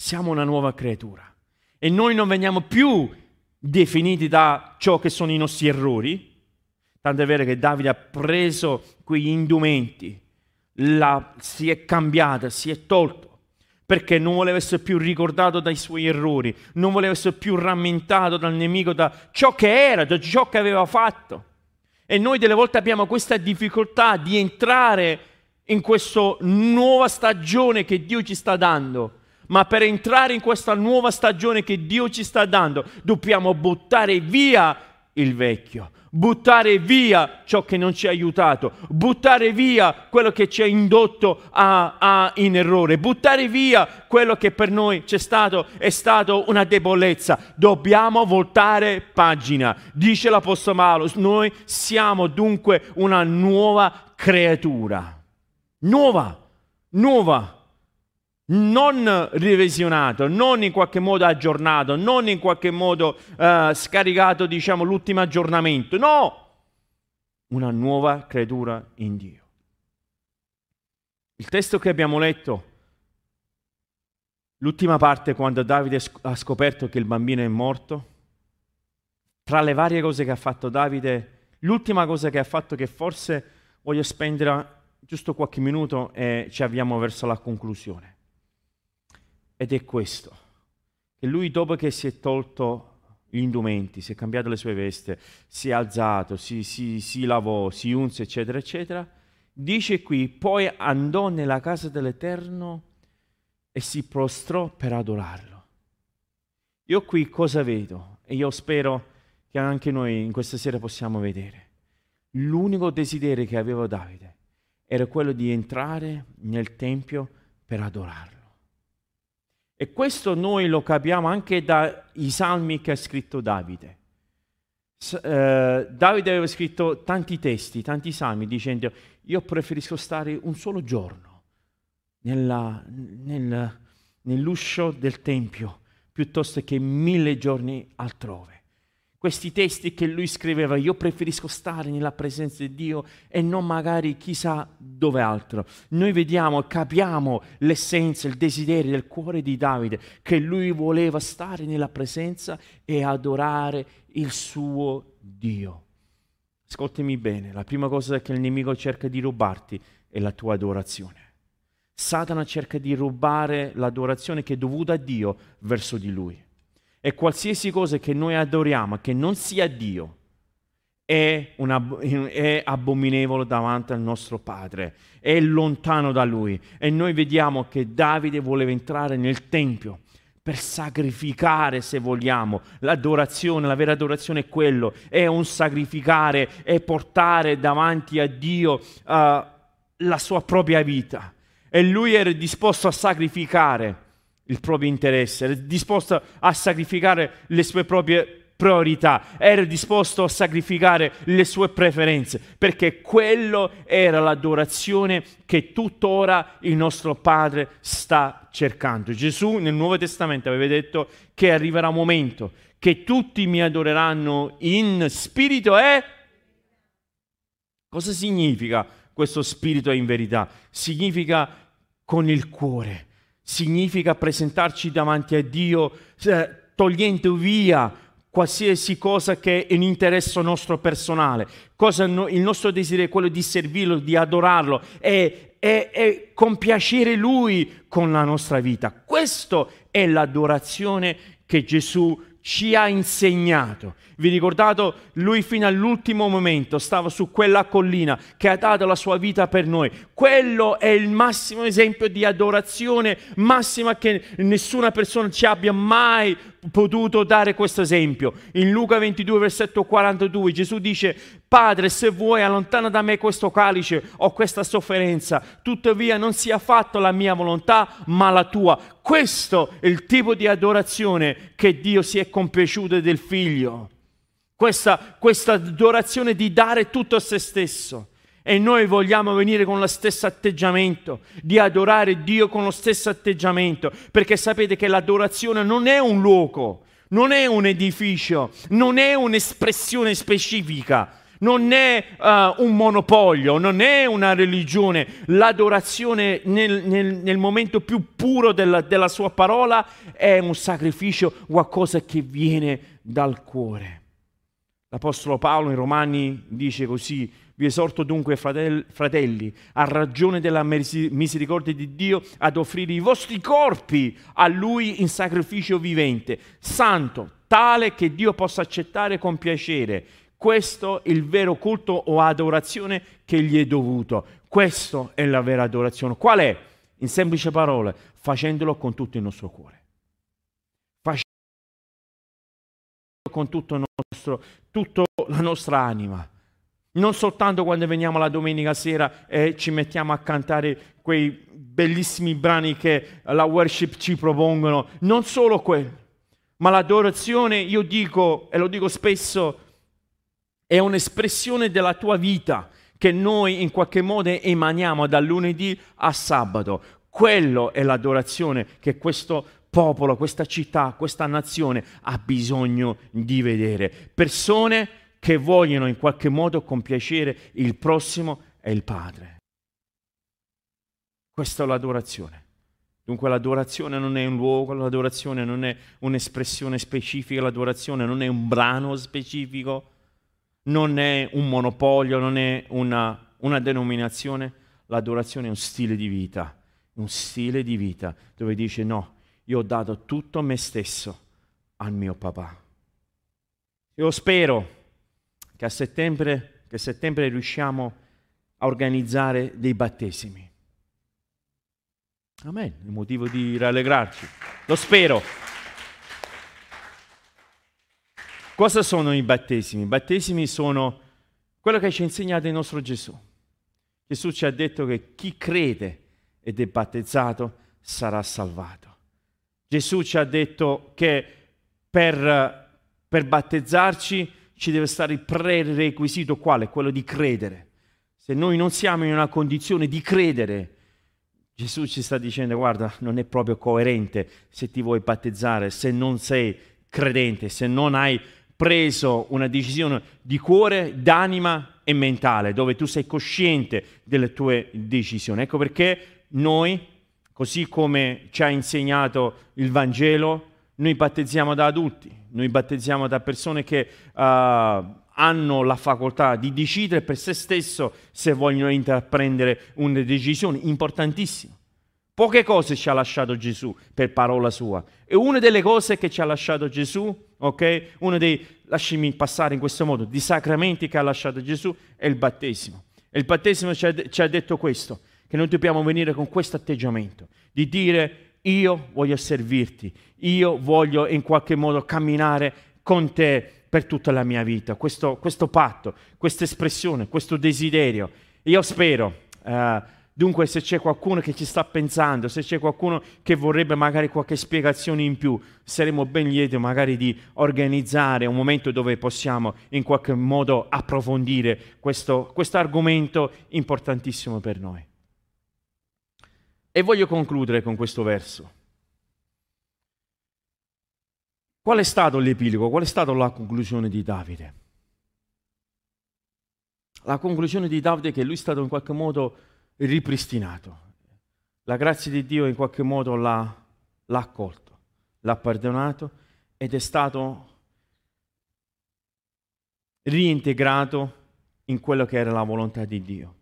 Siamo una nuova creatura e noi non veniamo più definiti da ciò che sono i nostri errori. Tanto è vero che Davide ha preso quegli indumenti, la, si è cambiata, si è tolto perché non voleva essere più ricordato dai suoi errori, non voleva essere più rammentato dal nemico da ciò che era, da ciò che aveva fatto. E noi delle volte abbiamo questa difficoltà di entrare in questa nuova stagione che Dio ci sta dando ma per entrare in questa nuova stagione che Dio ci sta dando, dobbiamo buttare via il vecchio, buttare via ciò che non ci ha aiutato, buttare via quello che ci ha indotto a, a, in errore, buttare via quello che per noi c'è stato, è stato una debolezza. Dobbiamo voltare pagina. Dice l'Apostolo Paolo, noi siamo dunque una nuova creatura. Nuova, nuova non revisionato, non in qualche modo aggiornato, non in qualche modo uh, scaricato, diciamo, l'ultimo aggiornamento. No! Una nuova creatura in Dio. Il testo che abbiamo letto, l'ultima parte quando Davide ha scoperto che il bambino è morto, tra le varie cose che ha fatto Davide, l'ultima cosa che ha fatto che forse voglio spendere giusto qualche minuto e ci avviamo verso la conclusione ed è questo, che lui dopo che si è tolto gli indumenti, si è cambiato le sue veste, si è alzato, si, si, si lavò, si unse, eccetera, eccetera, dice qui, poi andò nella casa dell'Eterno e si prostrò per adorarlo. Io qui cosa vedo? E io spero che anche noi in questa sera possiamo vedere. L'unico desiderio che aveva Davide era quello di entrare nel Tempio per adorarlo. E questo noi lo capiamo anche dai salmi che ha scritto Davide. S- eh, Davide aveva scritto tanti testi, tanti salmi, dicendo io preferisco stare un solo giorno nella, nel, nell'uscio del Tempio piuttosto che mille giorni altrove questi testi che lui scriveva, io preferisco stare nella presenza di Dio e non magari chissà dove altro. Noi vediamo, capiamo l'essenza, il desiderio del cuore di Davide, che lui voleva stare nella presenza e adorare il suo Dio. Ascoltami bene, la prima cosa che il nemico cerca di rubarti è la tua adorazione. Satana cerca di rubare l'adorazione che è dovuta a Dio verso di lui. E qualsiasi cosa che noi adoriamo, che non sia Dio, è, una, è, abominevole davanti al nostro Padre, è lontano da Lui. E noi vediamo che Davide voleva entrare nel Tempio per sacrificare, se vogliamo. L'adorazione, la vera adorazione è quello, è un sacrificare, è portare davanti a Dio uh, la sua propria vita. E lui era disposto a sacrificare il proprio interesse, era disposto a sacrificare le sue proprie priorità, era disposto a sacrificare le sue preferenze, perché quello era l'adorazione che tuttora il nostro Padre sta cercando. Gesù nel Nuovo Testamento aveva detto che arriverà un momento che tutti mi adoreranno in spirito e... Cosa significa questo spirito in verità? Significa con il cuore significa presentarci davanti a Dio eh, togliendo via qualsiasi cosa che è in interesse nostro personale. No, il nostro desiderio è quello di servirlo, di adorarlo e, e, e compiacere Lui con la nostra vita. Questa è l'adorazione che Gesù ci ha insegnato. Vi ricordate? Lui fino all'ultimo momento stava su quella collina che ha dato la sua vita per noi. Quello è il massimo esempio di adorazione massima che nessuna persona ci abbia mai potuto dare questo esempio. In Luca 22, versetto 42, Gesù dice, Padre, se vuoi allontana da me questo calice o questa sofferenza, tuttavia non sia fatta la mia volontà, ma la tua. Questo è il tipo di adorazione che Dio si è compiaciuto del figlio questa, questa adorazione di dare tutto a se stesso. E noi vogliamo venire con lo stesso atteggiamento, di adorare Dio con lo stesso atteggiamento, perché sapete che l'adorazione non è un luogo, non è un edificio, non è un'espressione specifica, non è uh, un monopolio, non è una religione. L'adorazione nel, nel, nel momento più puro della, della sua parola è un sacrificio, qualcosa che viene dal cuore. L'Apostolo Paolo in Romani dice così, vi esorto dunque fratelli, a ragione della misericordia di Dio, ad offrire i vostri corpi a Lui in sacrificio vivente, santo, tale che Dio possa accettare con piacere. Questo è il vero culto o adorazione che gli è dovuto. Questa è la vera adorazione. Qual è? In semplice parole, facendolo con tutto il nostro cuore. con tutto, nostro, tutta la nostra anima. Non soltanto quando veniamo la domenica sera e ci mettiamo a cantare quei bellissimi brani che la worship ci propongono, non solo quello, ma l'adorazione, io dico, e lo dico spesso, è un'espressione della tua vita che noi in qualche modo emaniamo dal lunedì a sabato. Quello è l'adorazione che questo popolo, questa città, questa nazione ha bisogno di vedere. Persone che vogliono in qualche modo compiacere il prossimo e il Padre. Questa è l'adorazione. Dunque l'adorazione non è un luogo, l'adorazione non è un'espressione specifica, l'adorazione non è un brano specifico, non è un monopolio, non è una, una denominazione, l'adorazione è un stile di vita, un stile di vita dove dice no, io ho dato tutto me stesso al mio papà. Io spero che a settembre, che a settembre riusciamo a organizzare dei battesimi. Amen, è motivo di rallegrarci. Lo spero. Cosa sono i battesimi? I battesimi sono quello che ci ha insegnato il nostro Gesù. Gesù ci ha detto che chi crede ed è battezzato sarà salvato. Gesù ci ha detto che per, per battezzarci ci deve stare il prerequisito quale? Quello di credere. Se noi non siamo in una condizione di credere, Gesù ci sta dicendo guarda, non è proprio coerente se ti vuoi battezzare, se non sei credente, se non hai preso una decisione di cuore, d'anima e mentale, dove tu sei cosciente delle tue decisioni. Ecco perché noi, così come ci ha insegnato il Vangelo, noi battezziamo da adulti, noi battezziamo da persone che uh, hanno la facoltà di decidere per se stesso se vogliono intraprendere una decisione importantissima. Poche cose ci ha lasciato Gesù per parola sua. E una delle cose che ci ha lasciato Gesù, ok? Uno dei, lasciami passare in questo modo, di sacramenti che ha lasciato Gesù è il battesimo. E il battesimo ci ha, ci ha detto questo, che noi dobbiamo venire con questo atteggiamento, di dire io voglio servirti, io voglio in qualche modo camminare con te per tutta la mia vita, questo, questo patto, questa espressione, questo desiderio. Io spero... Uh, Dunque se c'è qualcuno che ci sta pensando, se c'è qualcuno che vorrebbe magari qualche spiegazione in più, saremo ben lieti magari di organizzare un momento dove possiamo in qualche modo approfondire questo argomento importantissimo per noi. E voglio concludere con questo verso. Qual è stato l'epilogo? Qual è stata la conclusione di Davide? La conclusione di Davide è che lui è stato in qualche modo ripristinato. La grazia di Dio in qualche modo l'ha, l'ha accolto, l'ha perdonato ed è stato reintegrato in quello che era la volontà di Dio.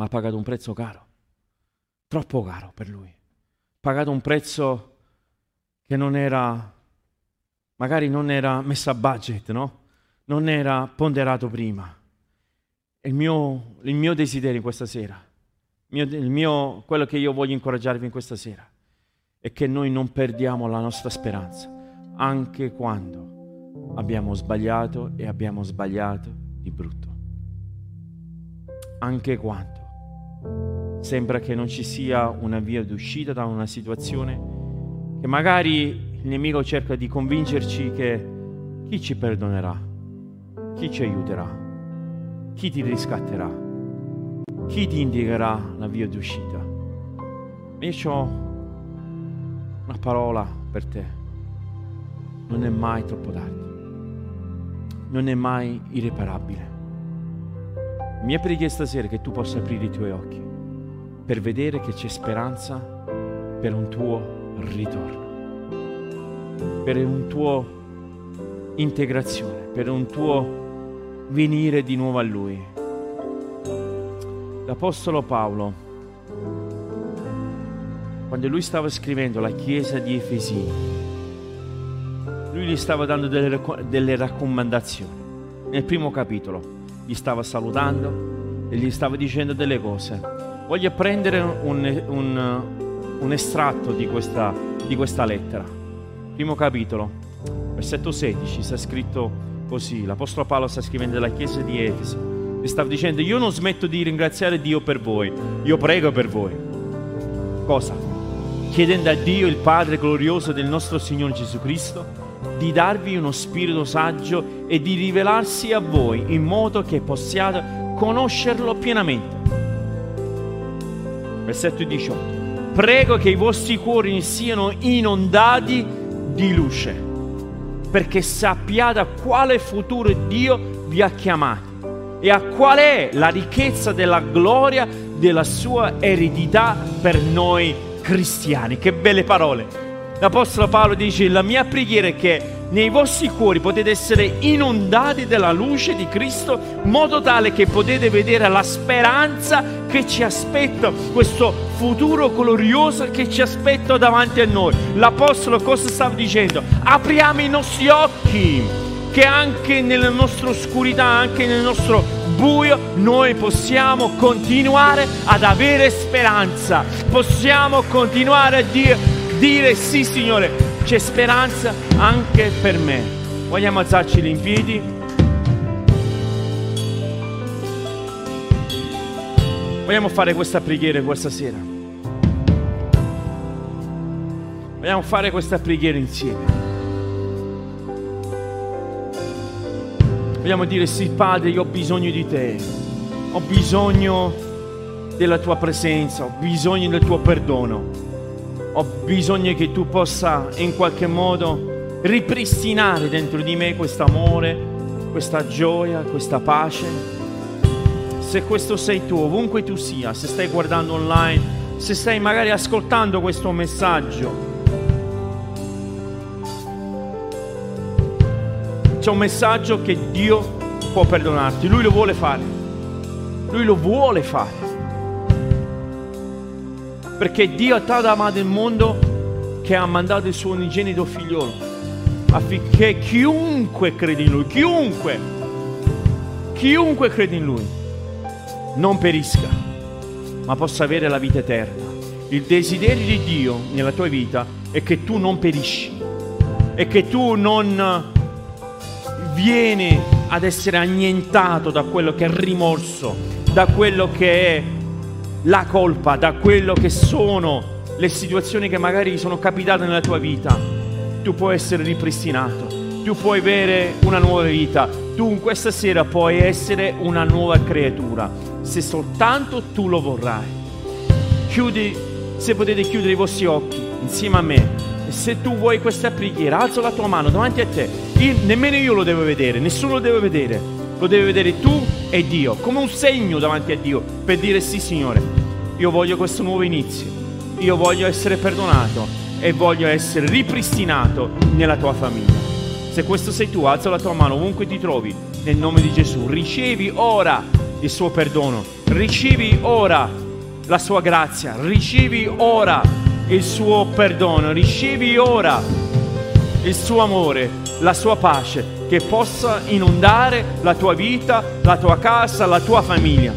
Ma ha pagato un prezzo caro, troppo caro per lui. Ha pagato un prezzo che non era, magari non era messo a budget, no? Non era ponderato prima il mio, il mio desiderio questa sera, il mio, quello che io voglio incoraggiarvi in questa sera, è che noi non perdiamo la nostra speranza, anche quando abbiamo sbagliato e abbiamo sbagliato di brutto. Anche quando sembra che non ci sia una via d'uscita da una situazione che magari il nemico cerca di convincerci che chi ci perdonerà, chi ci aiuterà chi ti riscatterà? Chi ti indicherà la via d'uscita? Io ho una parola per te. Non è mai troppo tardi. Non è mai irreparabile. Mia preghiera stasera è che tu possa aprire i tuoi occhi per vedere che c'è speranza per un tuo ritorno, per un tuo integrazione, per un tuo venire di nuovo a Lui. L'Apostolo Paolo, quando lui stava scrivendo la chiesa di Efesini, lui gli stava dando delle, delle raccomandazioni. Nel primo capitolo gli stava salutando e gli stava dicendo delle cose. Voglio prendere un, un, un estratto di questa, di questa lettera. Primo capitolo, Versetto 16 sta scritto così, l'Apostolo Paolo sta scrivendo alla chiesa di Efesi e stava dicendo io non smetto di ringraziare Dio per voi, io prego per voi. Cosa? Chiedendo a Dio, il Padre glorioso del nostro Signore Gesù Cristo, di darvi uno spirito saggio e di rivelarsi a voi in modo che possiate conoscerlo pienamente. Versetto 18. Prego che i vostri cuori siano inondati di luce, perché sappiate a quale futuro Dio vi ha chiamati e a qual è la ricchezza della gloria della sua eredità per noi cristiani. Che belle parole! L'Apostolo Paolo dice, la mia preghiera è che nei vostri cuori potete essere inondati della luce di Cristo, in modo tale che potete vedere la speranza che ci aspetta, questo futuro glorioso che ci aspetta davanti a noi. L'Apostolo cosa stava dicendo? Apriamo i nostri occhi, che anche nella nostra oscurità, anche nel nostro buio, noi possiamo continuare ad avere speranza, possiamo continuare a dire dire sì Signore, c'è speranza anche per me. Vogliamo alzarci in piedi? Vogliamo fare questa preghiera questa sera. Vogliamo fare questa preghiera insieme. Vogliamo dire sì Padre, io ho bisogno di te. Ho bisogno della tua presenza, ho bisogno del tuo perdono ho bisogno che tu possa in qualche modo ripristinare dentro di me questo amore, questa gioia, questa pace. Se questo sei tu, ovunque tu sia, se stai guardando online, se stai magari ascoltando questo messaggio, c'è un messaggio che Dio può perdonarti, Lui lo vuole fare, Lui lo vuole fare perché Dio ha tanto amato il mondo che ha mandato il suo unigenito figliolo affinché chiunque crede in lui, chiunque, chiunque crede in lui, non perisca, ma possa avere la vita eterna. Il desiderio di Dio nella tua vita è che tu non perisci e che tu non vieni ad essere annientato da quello che è rimorso, da quello che è la colpa da quello che sono le situazioni che magari sono capitate nella tua vita, tu puoi essere ripristinato, tu puoi avere una nuova vita, tu in questa sera puoi essere una nuova creatura, se soltanto tu lo vorrai. Chiudi, se potete chiudere i vostri occhi insieme a me, e se tu vuoi questa preghiera, alza la tua mano davanti a te, io, nemmeno io lo devo vedere, nessuno lo deve vedere, lo deve vedere tu e Dio, come un segno davanti a Dio per dire sì Signore, io voglio questo nuovo inizio, io voglio essere perdonato e voglio essere ripristinato nella tua famiglia. Se questo sei tu, alza la tua mano ovunque ti trovi, nel nome di Gesù, ricevi ora il suo perdono, ricevi ora la sua grazia, ricevi ora il suo perdono, ricevi ora il suo amore, la sua pace che possa inondare la tua vita, la tua casa, la tua famiglia.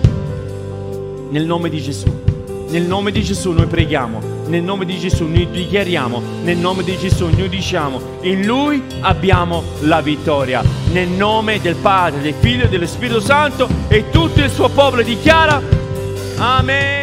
Nel nome di Gesù. Nel nome di Gesù noi preghiamo, nel nome di Gesù noi dichiariamo, nel nome di Gesù noi diciamo, in Lui abbiamo la vittoria. Nel nome del Padre, del Figlio e dello Spirito Santo e tutto il suo popolo dichiara, Amen.